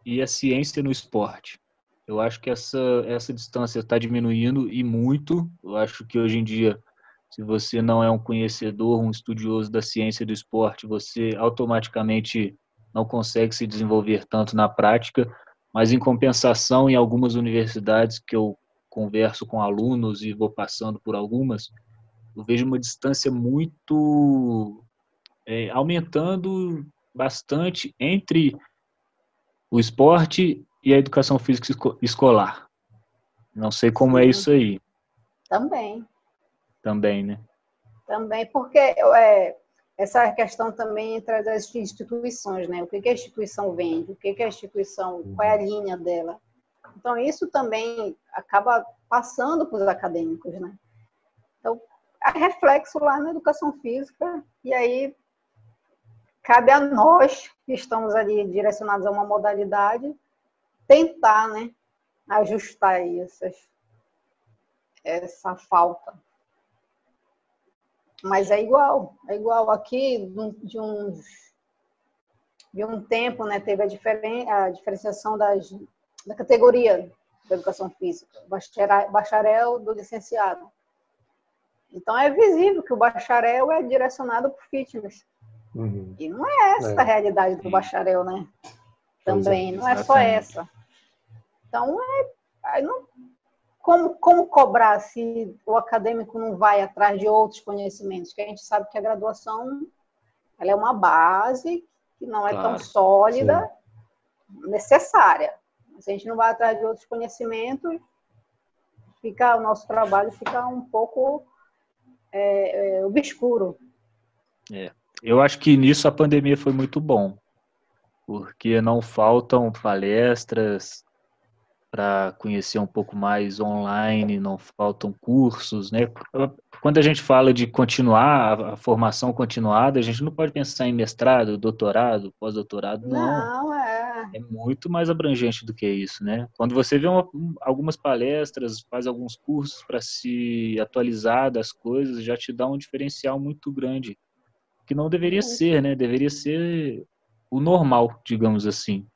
e a ciência no esporte. Eu acho que essa, essa distância está diminuindo e muito. Eu acho que hoje em dia, se você não é um conhecedor, um estudioso da ciência do esporte, você automaticamente não consegue se desenvolver tanto na prática. Mas, em compensação, em algumas universidades que eu converso com alunos e vou passando por algumas, eu vejo uma distância muito é, aumentando bastante entre o esporte e a educação física escolar. Não sei como é Sim. é isso aí. Também. Também, né? Também, porque é, essa questão também entre as instituições, né? O que, que a instituição vende, o que, que a instituição, qual é a linha dela. Então, isso também acaba passando para os acadêmicos, né? Então, há reflexo lá na educação física, e aí cabe a nós, que estamos ali direcionados a uma modalidade, tentar, né, ajustar essas, essa falta. Mas é igual, é igual aqui de uns de um tempo, né, teve a, diferen, a diferenciação das da categoria da educação física, bacharel do licenciado. Então é visível que o bacharel é direcionado para o fitness. Uhum. E não é essa é. a realidade do bacharel, né? Também, é, não é só essa. Então, é, não, como, como cobrar se o acadêmico não vai atrás de outros conhecimentos? Que a gente sabe que a graduação ela é uma base que não é claro, tão sólida, sim. necessária. Se a gente não vai atrás de outros conhecimentos, fica o nosso trabalho fica um pouco é, é, obscuro. É. Eu acho que nisso a pandemia foi muito bom, porque não faltam palestras para conhecer um pouco mais online, não faltam cursos, né? Quando a gente fala de continuar a formação continuada, a gente não pode pensar em mestrado, doutorado, pós-doutorado, não. Não, é. É muito mais abrangente do que isso, né? Quando você vê uma, algumas palestras, faz alguns cursos para se atualizar das coisas, já te dá um diferencial muito grande que não deveria ser, né? Deveria ser o normal, digamos assim.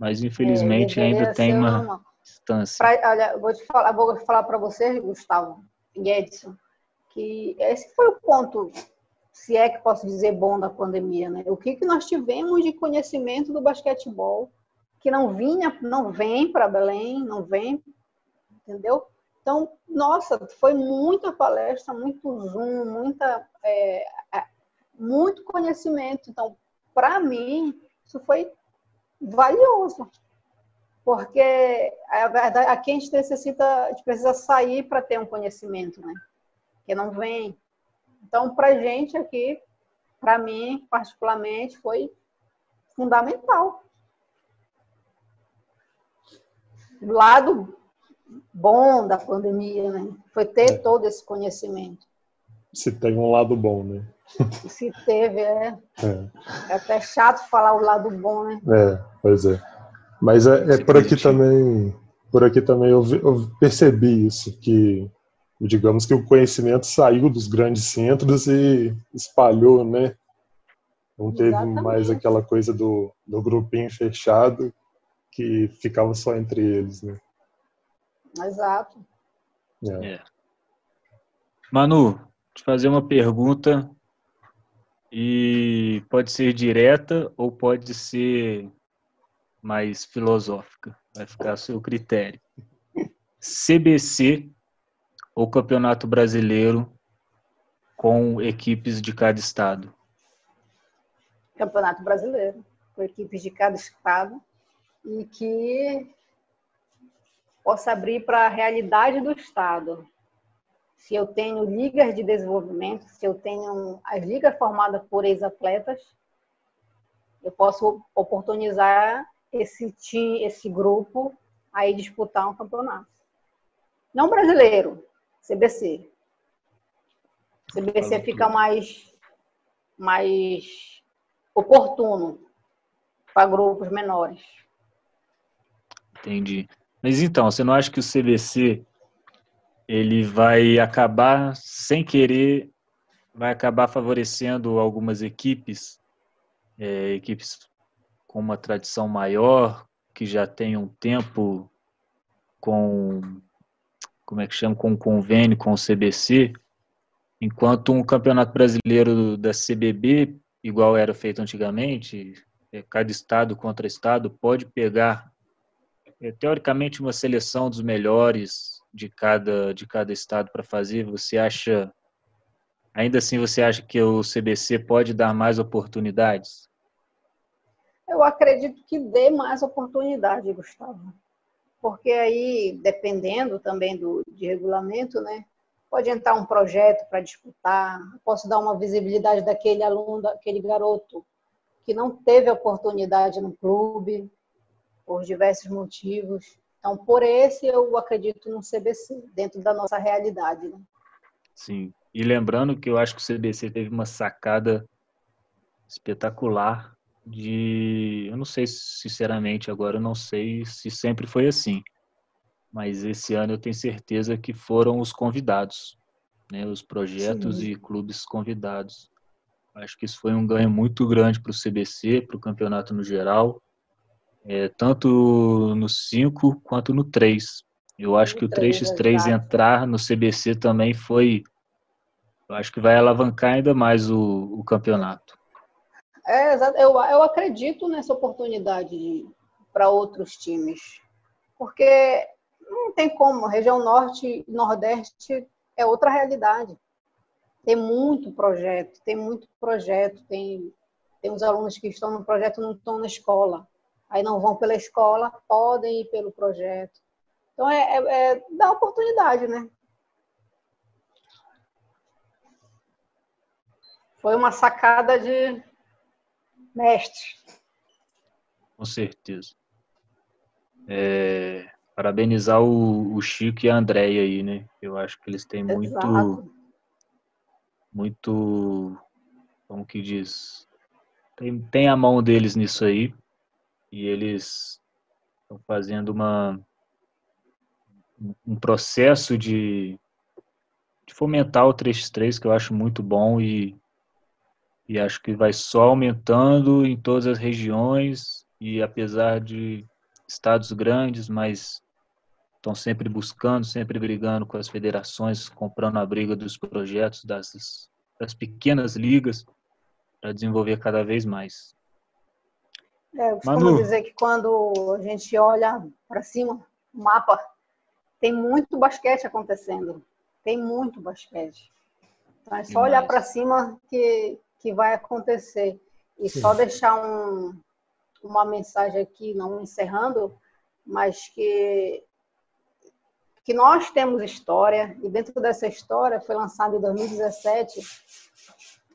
Mas infelizmente é, ainda tem uma, uma distância. Pra, olha, vou te falar, vou falar para você, Gustavo e Edson, que esse foi o ponto, se é que posso dizer bom da pandemia, né? O que que nós tivemos de conhecimento do basquetebol que não vinha, não vem para Belém, não vem, entendeu? Então, nossa, foi muita palestra, muito Zoom, muita, é, é muito conhecimento. Então, para mim, isso foi valioso. Porque a verdade, aqui a gente necessita, a gente precisa sair para ter um conhecimento, né? Que não vem. Então, para gente aqui, para mim, particularmente, foi fundamental. O lado bom da pandemia, né? Foi ter é. todo esse conhecimento. Se tem um lado bom, né? Se teve, é. é. É até chato falar o lado bom, né? É, pois é. Mas é, é por aqui também, por aqui também eu, eu, percebi isso, que digamos que o conhecimento saiu dos grandes centros e espalhou, né? Não teve Exatamente. mais aquela coisa do, do grupinho fechado que ficava só entre eles, né? Exato. É. É. Manu, fazer uma pergunta e pode ser direta ou pode ser mais filosófica. Vai ficar a seu critério. CBC ou Campeonato Brasileiro com equipes de cada estado? Campeonato Brasileiro, com equipes de cada estado e que possa abrir para a realidade do estado. Se eu tenho ligas de desenvolvimento, se eu tenho as ligas formadas por ex-atletas, eu posso oportunizar esse time, esse grupo aí disputar um campeonato. Não brasileiro, CBC. CBC fica mais mais oportuno para grupos menores. Entendi. Mas então, você não acha que o CBC ele vai acabar sem querer vai acabar favorecendo algumas equipes, é, equipes com uma tradição maior, que já tem um tempo com, como é que chama, com um convênio com o CBC, enquanto um campeonato brasileiro da CBB, igual era feito antigamente, é, cada estado contra estado pode pegar, é, teoricamente, uma seleção dos melhores de cada, de cada estado para fazer. Você acha, ainda assim, você acha que o CBC pode dar mais oportunidades? Eu acredito que dê mais oportunidade, Gustavo. Porque aí, dependendo também do de regulamento, né? Pode entrar um projeto para disputar, posso dar uma visibilidade daquele aluno, daquele garoto que não teve oportunidade no clube, por diversos motivos. Então, por esse, eu acredito no CBC, dentro da nossa realidade. Né? Sim. E lembrando que eu acho que o CBC teve uma sacada espetacular de. Eu não sei, sinceramente, agora eu não sei se sempre foi assim. Mas esse ano eu tenho certeza que foram os convidados, né? os projetos Sim. e clubes convidados. Acho que isso foi um ganho muito grande para o CBC, para o campeonato no geral, é, tanto no 5 quanto no 3. Eu acho que o 3x3 entrar no CBC também foi. Eu acho que vai alavancar ainda mais o, o campeonato. É, eu, eu acredito nessa oportunidade para outros times. Porque não tem como, região norte e nordeste é outra realidade. Tem muito projeto, tem muito projeto, tem, tem os alunos que estão no projeto não estão na escola. Aí não vão pela escola, podem ir pelo projeto. Então é, é, é dá oportunidade, né? Foi uma sacada de mestre. Com certeza. É, parabenizar o, o, Chico e a Andréia aí, né? Eu acho que eles têm muito. Exato. Muito. Como que diz? Tem, tem a mão deles nisso aí. E eles estão fazendo uma, um processo de, de fomentar o 3x3 que eu acho muito bom e e acho que vai só aumentando em todas as regiões e apesar de estados grandes, mas estão sempre buscando, sempre brigando com as federações, comprando a briga dos projetos das, das pequenas ligas para desenvolver cada vez mais. É, eu costumo Manu. dizer que quando a gente olha para cima, o mapa, tem muito basquete acontecendo. Tem muito basquete. Então é só olhar para cima que que vai acontecer. E Sim. só deixar um, uma mensagem aqui, não encerrando, mas que, que nós temos história, e dentro dessa história foi lançado em 2017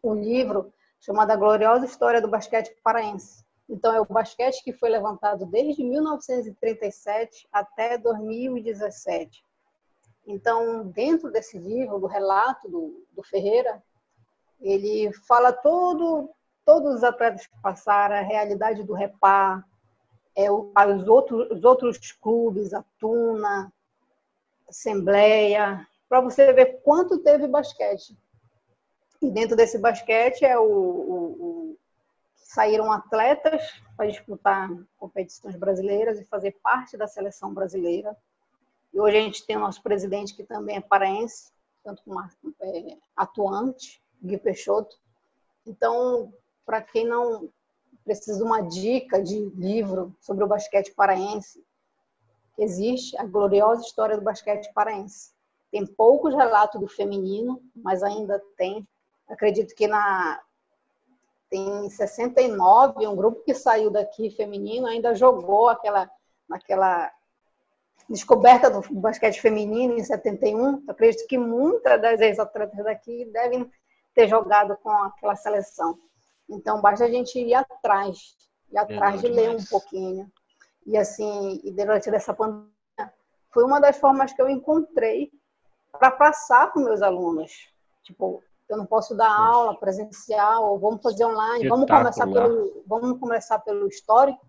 um livro chamado A Gloriosa História do Basquete Paraense. Então, é o basquete que foi levantado desde 1937 até 2017. Então, dentro desse livro, do relato do, do Ferreira, ele fala todo, todos os atletas que passaram, a realidade do Repar, é, os, outros, os outros clubes, a Tuna, Assembleia, para você ver quanto teve basquete. E dentro desse basquete é o, o saíram atletas para disputar competições brasileiras e fazer parte da seleção brasileira. E hoje a gente tem o nosso presidente que também é paraense, tanto como é, atuante, Gui Peixoto. Então, para quem não precisa de uma dica de livro sobre o basquete paraense, existe a gloriosa história do basquete paraense. Tem poucos relatos do feminino, mas ainda tem. Acredito que na tem 69, um grupo que saiu daqui feminino ainda jogou aquela naquela descoberta do basquete feminino em 71. Acredito que muitas das ex-atletas daqui devem ter jogado com aquela seleção. Então, basta a gente ir atrás, ir atrás de ler um pouquinho. E assim, e durante essa pandemia, foi uma das formas que eu encontrei para passar para meus alunos. Tipo, eu não posso dar aula presencial, ou vamos fazer online, vamos começar, pelo, vamos começar pelo histórico,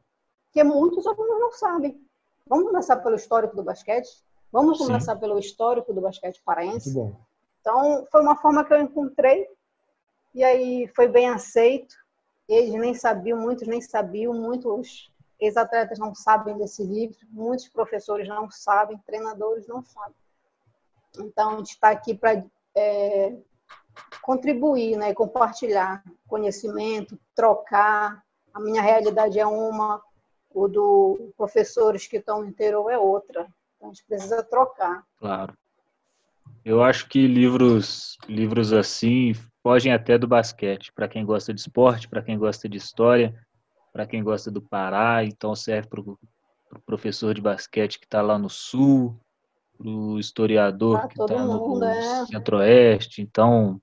que muitos alunos não sabem. Vamos começar pelo histórico do basquete? Vamos começar Sim. pelo histórico do basquete paraense? Então, foi uma forma que eu encontrei e aí foi bem aceito. Eles nem sabiam, muitos nem sabiam, muitos ex-atletas não sabem desse livro, muitos professores não sabem, treinadores não sabem. Então, a gente está aqui para é, contribuir, né, compartilhar conhecimento, trocar. A minha realidade é uma, o do professores que estão no interior é outra. Então, a gente precisa trocar. Claro. Eu acho que livros, livros assim fogem até do basquete, para quem gosta de esporte, para quem gosta de história, para quem gosta do Pará, então serve para o pro professor de basquete que está lá no sul, para o historiador ah, que está no é. centro-oeste, então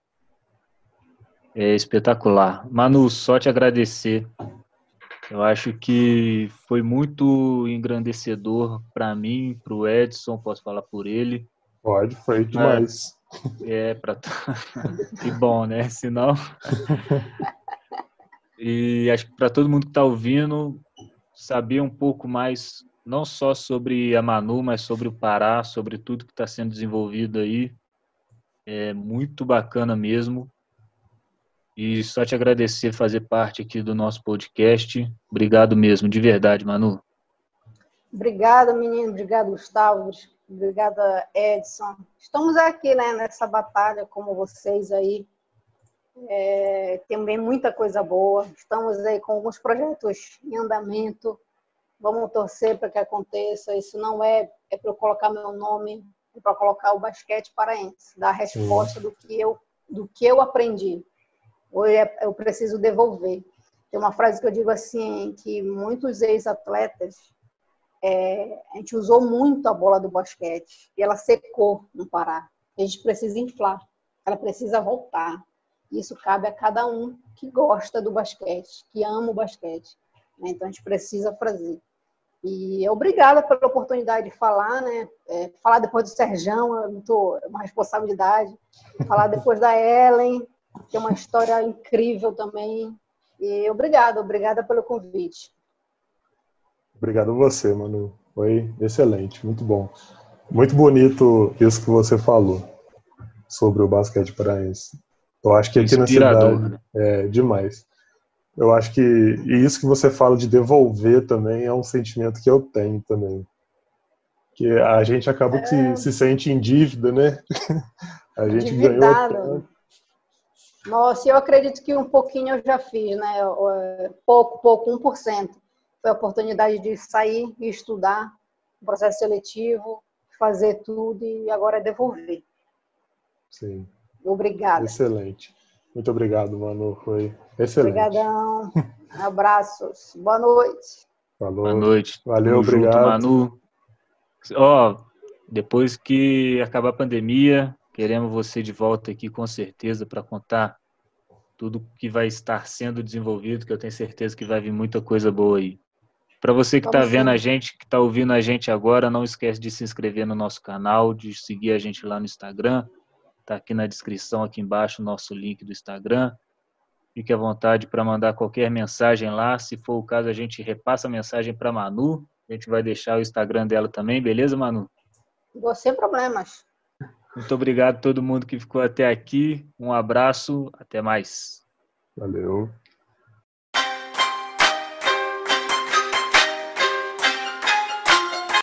é espetacular. Manu, só te agradecer. Eu acho que foi muito engrandecedor para mim, para o Edson, posso falar por ele. Pode, foi demais. É, para <laughs> que bom, né? Senão. <laughs> e acho que para todo mundo que está ouvindo, saber um pouco mais, não só sobre a Manu, mas sobre o Pará, sobre tudo que está sendo desenvolvido aí. É muito bacana mesmo. E só te agradecer fazer parte aqui do nosso podcast. Obrigado mesmo, de verdade, Manu. Obrigada, menino. Obrigado, Gustavo. Obrigada, Edson. Estamos aqui, né, nessa batalha, como vocês aí. É, também muita coisa boa. Estamos aí com alguns projetos em andamento. Vamos torcer para que aconteça. Isso não é, é para eu colocar meu nome, é para colocar o basquete paraense, dar a resposta do que eu, do que eu aprendi. Hoje é, eu preciso devolver. Tem uma frase que eu digo assim, que muitos ex-atletas, é, a gente usou muito a bola do basquete e ela secou no Pará. A gente precisa inflar, ela precisa voltar. Isso cabe a cada um que gosta do basquete, que ama o basquete. Né? Então a gente precisa fazer. E obrigada pela oportunidade de falar, né? É, falar depois do Serjão é uma responsabilidade. Falar depois da Ellen, que é uma história incrível também. E obrigada, obrigada pelo convite. Obrigado a você, Manu. Foi excelente, muito bom. Muito bonito isso que você falou sobre o basquete paraense. Eu acho que aqui na cidade né? é demais. Eu acho que e isso que você fala de devolver também é um sentimento que eu tenho também. Que a gente acaba que é... se sente em dívida, né? <laughs> A gente ganhou. Nossa, eu acredito que um pouquinho eu já fiz, né? Pouco, pouco, 1%. Foi a oportunidade de sair e estudar, um processo seletivo, fazer tudo e agora é devolver. Sim. Obrigada. Excelente. Muito obrigado, Manu. Foi excelente. Obrigadão. <laughs> Abraços. Boa noite. Falou. Boa noite. Valeu, Tamo obrigado. Junto, Manu. Ó, oh, depois que acabar a pandemia, queremos você de volta aqui com certeza para contar tudo que vai estar sendo desenvolvido, que eu tenho certeza que vai vir muita coisa boa aí. Para você que está vendo a gente, que está ouvindo a gente agora, não esquece de se inscrever no nosso canal, de seguir a gente lá no Instagram, Está aqui na descrição, aqui embaixo, o nosso link do Instagram. Fique à vontade para mandar qualquer mensagem lá. Se for o caso, a gente repassa a mensagem para a Manu. A gente vai deixar o Instagram dela também, beleza, Manu? Sem problemas. Muito obrigado a todo mundo que ficou até aqui. Um abraço, até mais. Valeu.